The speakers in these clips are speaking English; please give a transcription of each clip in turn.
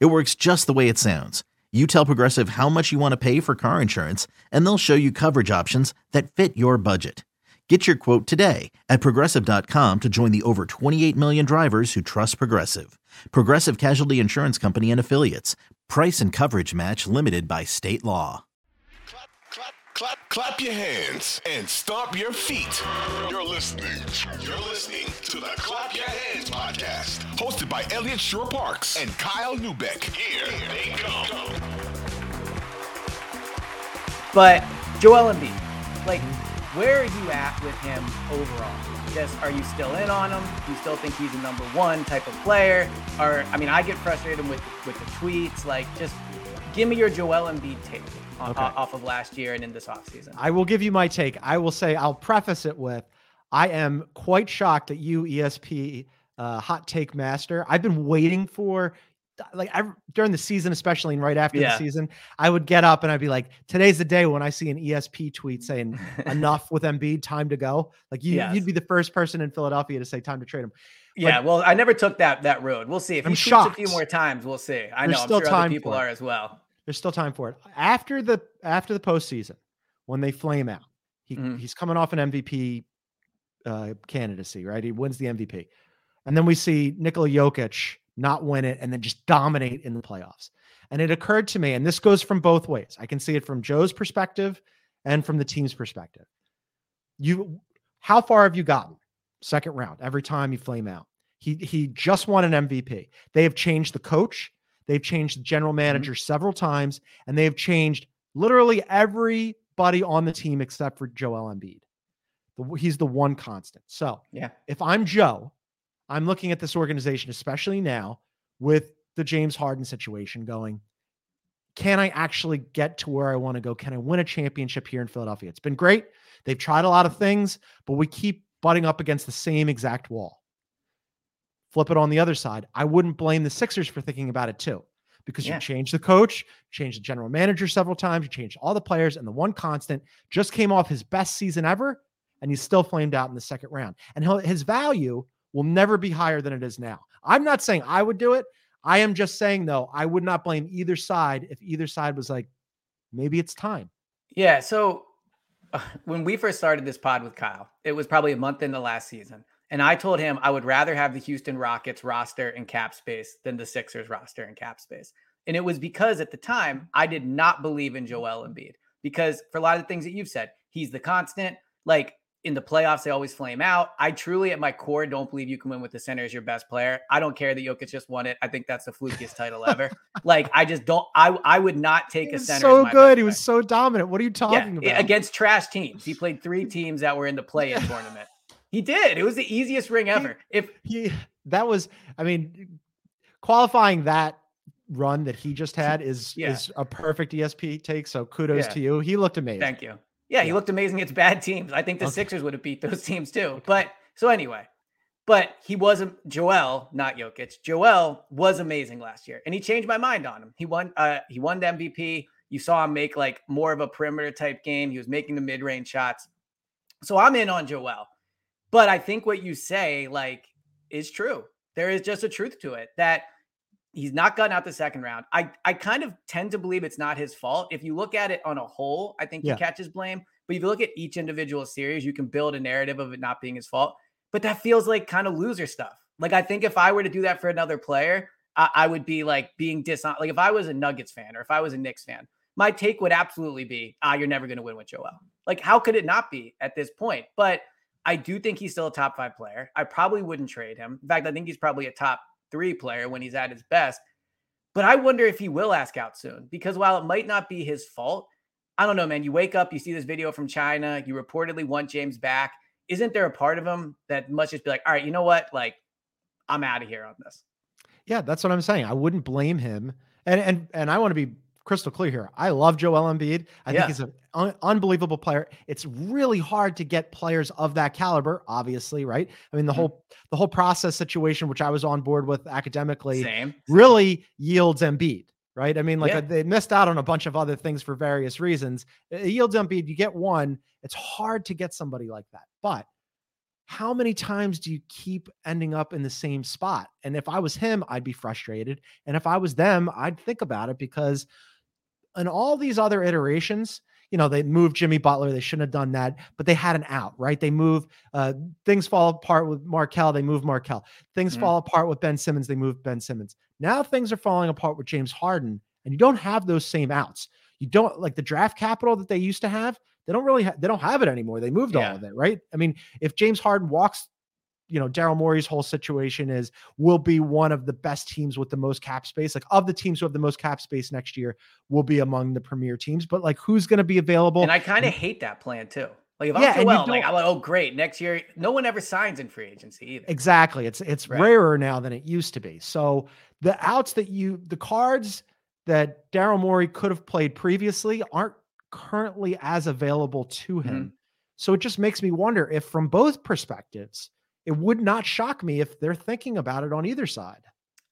It works just the way it sounds. You tell Progressive how much you want to pay for car insurance, and they'll show you coverage options that fit your budget. Get your quote today at progressive.com to join the over 28 million drivers who trust Progressive. Progressive Casualty Insurance Company and Affiliates. Price and coverage match limited by state law. Clap, clap, clap, clap your hands and stomp your feet. You're listening. You're listening to the Clap Your Hands podcast, hosted by Eliot Shorr-Parks and Kyle Neubeck. Here they come. But Joel Embiid, like, where are you at with him overall? Just are you still in on him? Do you still think he's a number one type of player? Or I mean, I get frustrated with with the tweets. Like, just give me your Joel Embiid take on, Okay. off of last year and in this offseason. I will give you my take. I will say I'll preface it with I am quite shocked that you, ESP uh, hot take master. I've been waiting for like I, during the season, especially and right after Yeah. the season, I would get up and I'd be like, "Today's the day when I see an ESP tweet saying enough with Embiid, time to go." Like you, Yes. you'd be the first person in Philadelphia to say time to trade him. yeah, well, I never took that that road. We'll see. If I'm he tweets a few more times, we'll see. I There's know. I'm still sure time other people are as well. There's still time for it. After the after the postseason, when they flame out, he Mhm. he's coming off an MVP uh, candidacy, right? He wins the MVP, and then we see Nikola Jokic not win it and then just dominate in the playoffs. And it occurred to me, and this goes from both ways. I can see it from Joe's perspective and from the team's perspective. You, how far have you gotten? Second round every time you flame out. He he just won an MVP. They have changed the coach. They've changed the general mm-hmm. manager several times, and they have changed literally everybody on the team except for Joel Embiid. He's the one constant. So Yeah. if I'm Joe, I'm looking at this organization, especially now with the James Harden situation going, can I actually get to where I want to go? Can I win a championship here in Philadelphia? It's been great. They've tried a lot of things, but we keep butting up against the same exact wall. Flip it on the other side. I wouldn't blame the Sixers for thinking about it too, because Yeah. you changed the coach, changed the general manager several times, you changed all the players, and the one constant just came off his best season ever, and he's still flamed out in the second round. And his value will never be higher than it is now. I'm not saying I would do it. I am just saying though, I would not blame either side if either side was like, maybe it's time. Yeah. So uh, when we first started this pod with Kyle, it was probably a month into last season. And I told him I would rather have the Houston Rockets roster and cap space than the Sixers roster and cap space. And it was because at the time I did not believe in Joel Embiid because for a lot of the things that you've said, he's the constant. Like in the playoffs, they always flame out. I truly, at my core, don't believe you can win with the center as your best player. I don't care that Jokic just won it. I think that's the flukiest title ever. Like I just don't. I I would not take He a center. so good. He was so dominant. What are you talking Yeah, about? against trash teams. He played three teams that were in the play-in tournament. He did. It was the easiest ring ever. If he that was, I mean, qualifying that run that he just had is Yeah. is a perfect ESP take. So kudos Yeah. to you. He looked amazing. thank you. Yeah, he looked amazing against bad teams. I think the Okay. Sixers would have beat those teams too. But so anyway, but he wasn't Joel, not Jokic. Joel was amazing last year, and he changed my mind on him. He won. Uh, he won the MVP. You saw him make like more of a perimeter type game. He was making the mid range shots. So I'm in on Joel. But I think what you say like is true. There is just a truth to it that he's not gotten out the second round. I I kind of tend to believe it's not his fault. If you look at it on a whole, I think Yeah. he catches blame. But if you look at each individual series, you can build a narrative of it not being his fault. But that feels like kind of loser stuff. Like I think if I were to do that for another player, I, I would be like being dishonest. Like if I was a Nuggets fan or if I was a Knicks fan, my take would absolutely be, ah, you're never going to win with Joel. Like how could it not be at this point? But I do think he's still a top five player. I probably wouldn't trade him. In fact, I think he's probably a top three player when he's at his best. But I wonder if he will ask out soon because while it might not be his fault, I don't know, man. You wake up, you see this video from China, you reportedly want James back. Isn't there a part of him that must just be like, all right, you know what? Like, I'm out of here on this. Yeah, that's what I'm saying. I wouldn't blame him And and and I want to be crystal clear here. I love Joel Embiid. I Yeah. think he's an un- unbelievable player. It's really hard to get players of that caliber, obviously, right? I mean, the Mhm. whole the whole process situation, which I was on board with academically, Same. really yields Embiid, right? I mean, like Yeah. uh, they missed out on a bunch of other things for various reasons. It yields Embiid. You get one. It's hard to get somebody like that, but how many times do you keep ending up in the same spot? And if I was him, I'd be frustrated. And if I was them, I'd think about it because in all these other iterations, you know, they moved Jimmy Butler. They shouldn't have done that, but they had an out, right? They move uh, things fall apart with Markelle. They move Markelle. Things Mhm. fall apart with Ben Simmons. They move Ben Simmons. Now things are falling apart with James Harden, and you don't have those same outs. You don't like the draft capital that they used to have. They don't really. Ha- they don't have it anymore. They moved Yeah. all of it, right? I mean, if James Harden walks, you know, Daryl Morey's whole situation is will be one of the best teams with the most cap space. Like of the teams who have the most cap space next year, will be among the premier teams. But like, who's going to be available? And I kind of hate that plan too. Like if Yeah, I'm Joel, like I'm like, oh great, next year no one ever signs in free agency either. Exactly. It's it's Right. rarer now than it used to be. So the outs that you the cards that Daryl Morey could have played previously aren't currently as available to him. Mm-hmm. So it just makes me wonder if from both perspectives, it would not shock me if they're thinking about it on either side.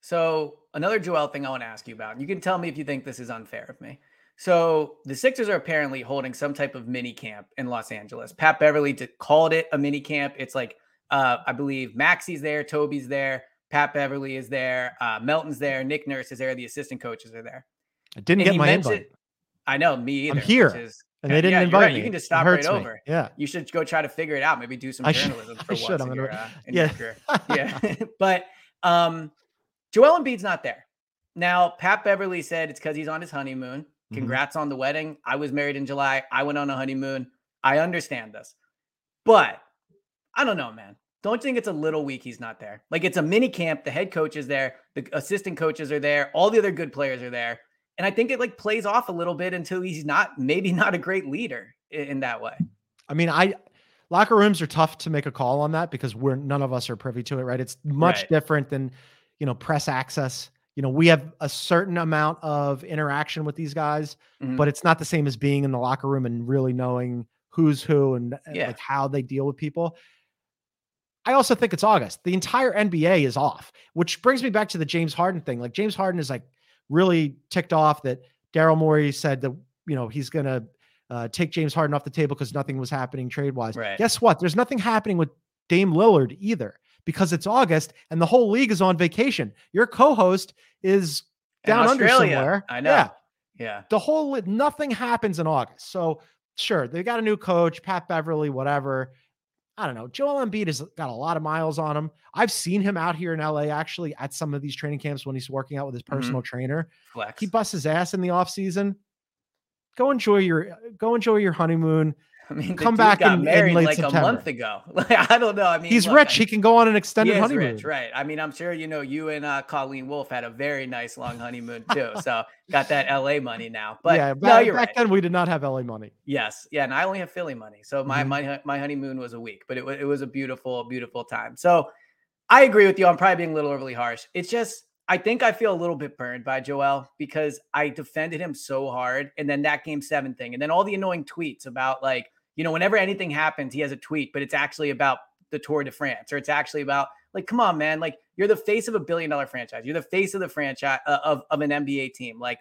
So another Joel thing I want to ask you about. and You can tell me if you think this is unfair of me. So the Sixers are apparently holding some type of mini camp in Los Angeles. Pat Beverley called it a mini camp. It's like uh, I believe Maxey's there, Toby's there, Pat Beverley is there, uh, Melton's there, Nick Nurse is there, the assistant coaches are there. I didn't And get my invite. I know me either. I'm here, is- And they didn't yeah, invite right, me. You can just stop right me. over. Yeah. You should go try to figure it out. Maybe do some I should- journalism I for should. once I'm in your, uh, in yeah. your career. Yeah, but um, Joel Embiid's not there now. Pat Beverley said it's because he's on his honeymoon. Mhm. Congrats on the wedding. I was married in July. I went on a honeymoon. I understand this, but I don't know, man. Don't you think it's a little weak he's not there? Like it's a mini camp. The head coach is there. The assistant coaches are there. All the other good players are there. And I think it like plays off a little bit until he's not maybe not a great leader in, in that way. I mean, I locker rooms are tough to make a call on that because we're none of us are privy to it, right? It's much Right. different than, you know, press access. You know, we have a certain amount of interaction with these guys, Mhm. but it's not the same as being in the locker room and really knowing who's who and uh, Yeah. like how they deal with people. I also think it's August. The entire NBA is off, which brings me back to the James Harden thing. Like James Harden is like really ticked off that Daryl Morey said that you know he's gonna uh, take James Harden off the table because nothing was happening trade wise. Right. Guess what? There's nothing happening with Dame Lillard either because it's August and the whole league is on vacation. Your co-host is down under somewhere. I know. Yeah, Yeah. the whole nothing happens in August. So sure, they got a new coach, Pat Beverley, whatever. I don't know. Joel Embiid has got a lot of miles on him. I've seen him out here in LA actually at some of these training camps when he's working out with his Mhm. personal trainer. Flex. He busts his ass in the off season. Go enjoy your go enjoy your honeymoon. I mean, come back got in- in married late like a month ago. Like I don't know. I mean, He's look, rich. I- He can go on an extended honeymoon. rich, right? I mean, I'm sure you know you and uh, Colleen Wolfe had a very nice long honeymoon too. so got that LA money now. But yeah, no, back, you're back right. then we did not have LA money. Yes, yeah, and I only have Philly money, so my Mhm. my my honeymoon was a week, but it was it was a beautiful beautiful time. So I agree with you. I'm probably being a little overly harsh. It's just I think I feel a little bit burned by Joel because I defended him so hard, and then that game seven thing, and then all the annoying tweets about like you know whenever anything happens, he has a tweet, but it's actually about the Tour de France, or it's actually about like come on, man, like you're the face of a billion dollar franchise, you're the face of the franchise uh, of of an NBA team, like.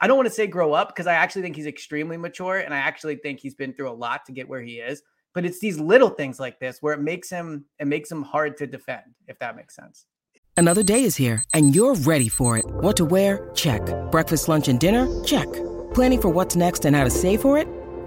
I don't want to say grow up because I actually think he's extremely mature and I actually think he's been through a lot to get where he is. But it's these little things like this where it makes him it makes him hard to defend, if that makes sense. Another day is here, and you're ready for it. What to wear? Check. Breakfast, lunch, and dinner? Check. Planning for what's next and how to save for it?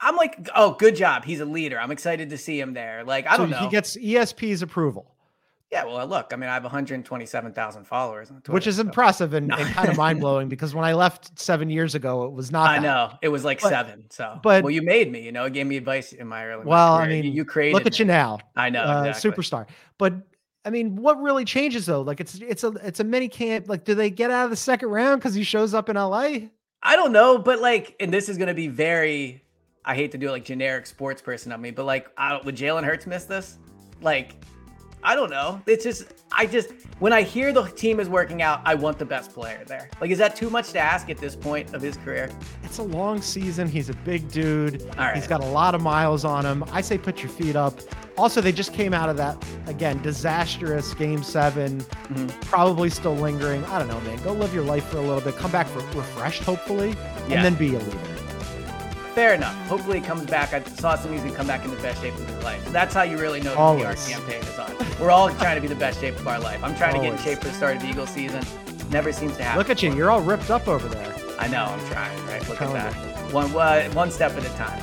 I'm like, oh, good job. He's a leader. I'm excited to see him there. Like, I So don't know. He gets ESP's approval. Yeah, well, look, I mean, I have 127,000 followers on Twitter, which is so- impressive and, No. and kind of mind blowing because when I left seven years ago, it was not. I that. know it was like But- seven. So, but- well, you made me. You know, it gave me advice in my early. Well, I career. You- mean, you created. Look at you now, I know. uh, exactly. superstar. But I mean, what really changes though? Like it's it's a it's a mini camp. Like, do they get out of the second round because he shows up in LA? I don't know, but like, and this is gonna be very. I hate to do it like generic sports person of me, but like, I don't, would Jalen Hurts miss this? Like, I don't know. It's just, I just when I hear the team is working out, I want the best player there. Like, is that too much to ask at this point of his career? It's a long season. He's a big dude. All right. He's got a lot of miles on him. I say put your feet up. Also, they just came out of that again disastrous game 7 Mhm. Probably still lingering. I don't know, man. Go live your life for a little bit. Come back refreshed, hopefully, Yeah. and then be a leader. Fair enough. Hopefully, he comes back. I saw some gonna come back in the best shape of his life. That's how you really know the PR campaign is on. We're all trying to be the best shape of our life. I'm trying to get in shape for the start of the Eagles season. Never seems to happen. Look at you. You're all ripped up over there. I know. I'm trying. Right. Look at Telling that. One uh, one step at a time.